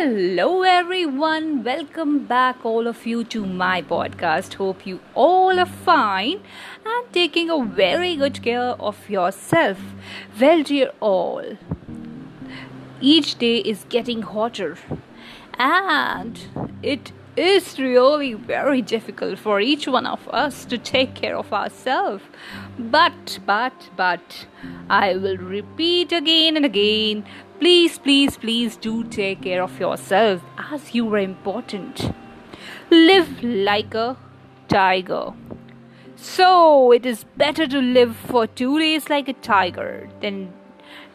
Hello, everyone. Welcome back, all of you, to my podcast. Hope you all are fine and taking a very good care of yourself. Well, dear all, each day is getting hotter, and it is really very difficult for each one of us to take care of ourselves. But, but, but, I will repeat again and again please, please, please do take care of yourself as you are important. Live like a tiger. So, it is better to live for two days like a tiger than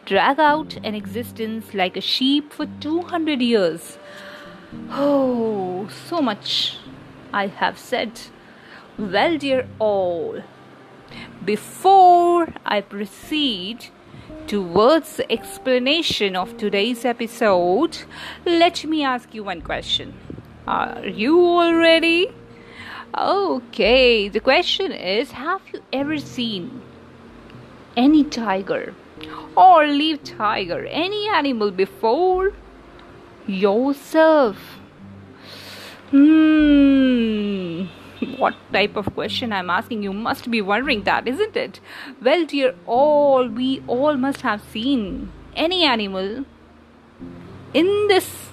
drag out an existence like a sheep for 200 years. Oh, so much I have said. Well, dear all, before I proceed towards the explanation of today's episode, let me ask you one question. Are you all ready? Okay, the question is Have you ever seen any tiger or leave tiger, any animal before? yourself. Hmm. What type of question I'm asking? You must be wondering that, isn't it? Well, dear all, we all must have seen any animal in this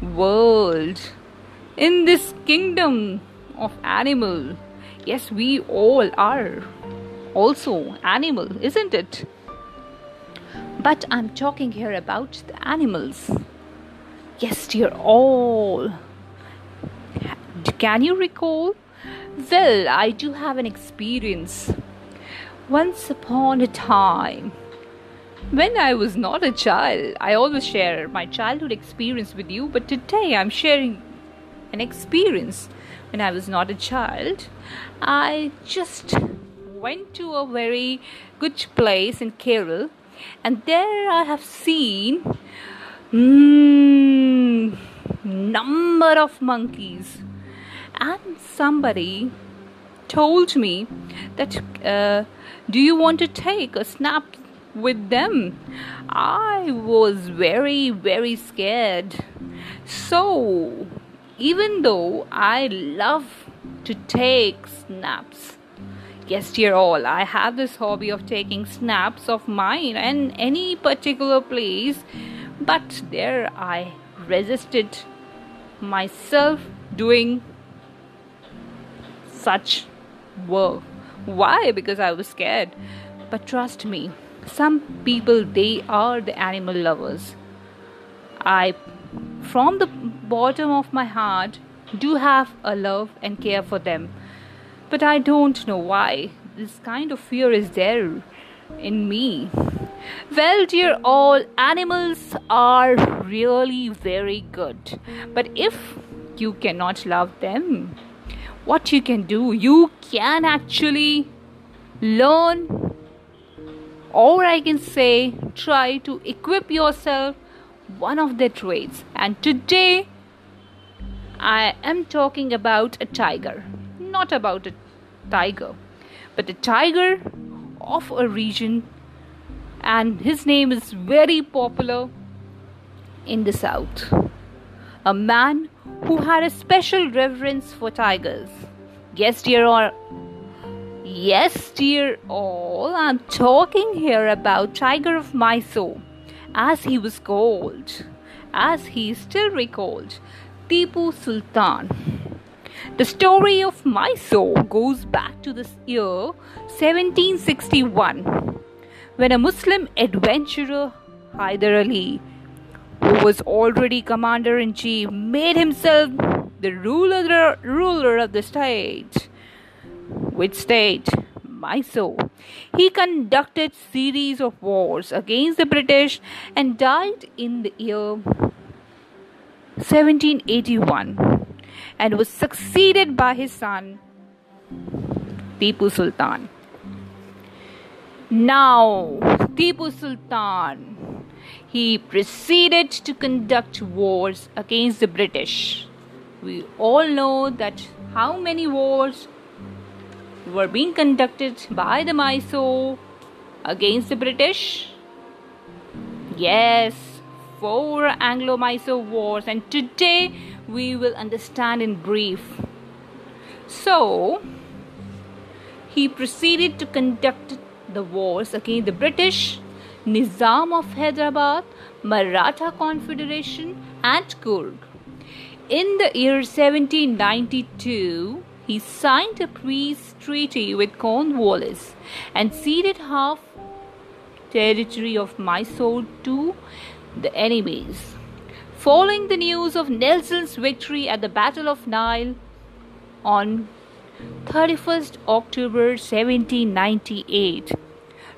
world, in this kingdom of animal. Yes, we all are also animal, isn't it? But I'm talking here about the animals Yes, dear all. Can you recall? Well, I do have an experience. Once upon a time, when I was not a child, I always share my childhood experience with you, but today I'm sharing an experience when I was not a child. I just went to a very good place in Kerala, and there I have seen mm, number of monkeys and somebody told me that uh, do you want to take a snap with them? I was very very scared. So even though i love to take snaps yes dear all i have this hobby of taking snaps of mine and any particular place but there I resisted myself doing such work. Why? Because I was scared. But trust me, some people they are the animal lovers. I, from the bottom of my heart, do have a love and care for them. But I don't know why this kind of fear is there in me. Well, dear all, animals are really very good. But if you cannot love them, what you can do, you can actually learn, or I can say, try to equip yourself. One of the traits. And today, I am talking about a tiger, not about a tiger, but a tiger of a region. And his name is very popular in the south. A man who had a special reverence for tigers. Yes, dear all. Yes, dear all. I'm talking here about Tiger of Mysore, as he was called, as he is still recalled, Tipu Sultan. The story of Mysore goes back to the year 1761 when a Muslim adventurer, Hyder Ali, who was already commander in chief, made himself the ruler, ruler of the state. Which state? Mysore. He conducted series of wars against the British and died in the year 1781 and was succeeded by his son Tipu Sultan. Now, Tipu Sultan, he proceeded to conduct wars against the British. We all know that how many wars were being conducted by the Mysore against the British? Yes, four Anglo Mysore wars, and today we will understand in brief. So, he proceeded to conduct the wars against the British, Nizam of Hyderabad, Maratha Confederation, and Coorg. In the year 1792, he signed a peace treaty with Cornwallis and ceded half territory of Mysore to the enemies. Following the news of Nelson's victory at the Battle of Nile on 31st October 1798,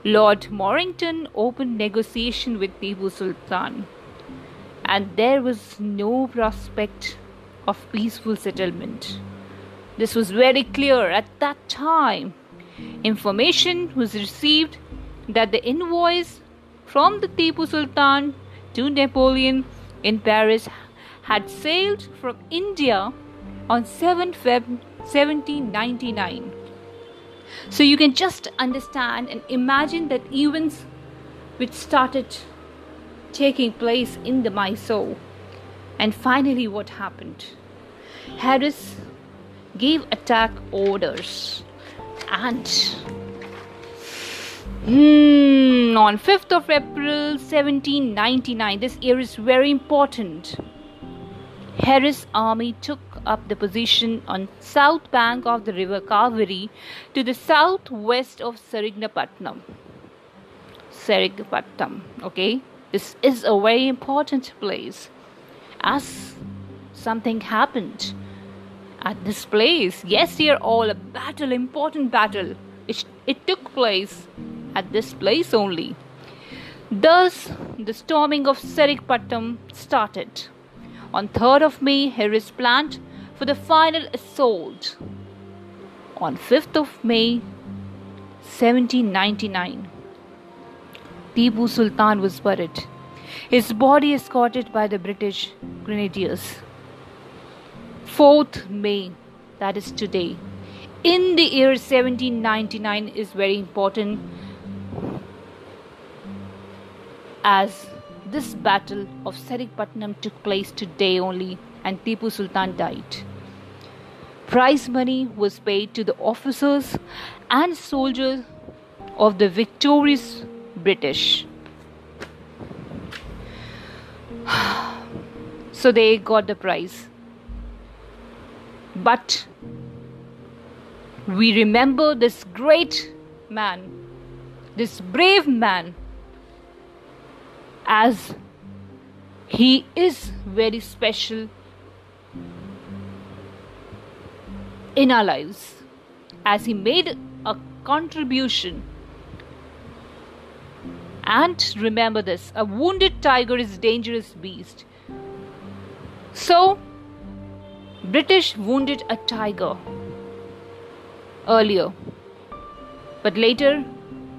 Lord Mornington opened negotiation with Tipu Sultan and there was no prospect of peaceful settlement. This was very clear at that time. Information was received that the invoice from the Tipu Sultan to Napoleon in Paris had sailed from India on 7 Feb 1799. So you can just understand and imagine that events which started taking place in the Mysore. And finally, what happened? Harris gave attack orders and mm, on 5th of April 1799 this year is very important Harris army took up the position on south bank of the river Kaveri to the southwest of Seringapatam Seringapatam okay this is a very important place as something happened at this place. Yes, here all a battle, important battle. It, it took place at this place only. Thus, the storming of Seringapatam started. On 3rd of May, Harris planned for the final assault. On 5th of May, 1799, Tipu Sultan was buried, his body escorted by the British grenadiers. 4th May, that is today, in the year 1799 is very important as this battle of Seringapatam took place today only and Tipu Sultan died. Prize money was paid to the officers and soldiers of the victorious British. so they got the prize. But we remember this great man, this brave man, as he is very special in our lives, as he made a contribution and remember this a wounded tiger is a dangerous beast. So, British wounded a tiger earlier, but later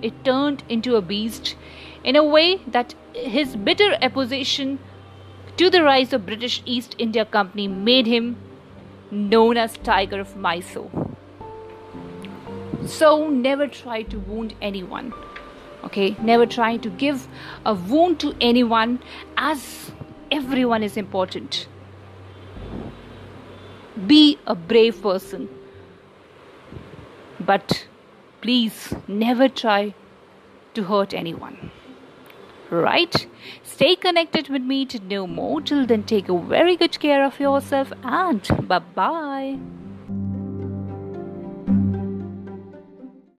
it turned into a beast in a way that his bitter opposition to the rise of British East India Company made him known as Tiger of Mysore. So never try to wound anyone okay? Never try to give a wound to anyone as everyone is important. Be a brave person. But please never try to hurt anyone right? Stay connected with me to know more. Till then take a very good care of yourself and bye bye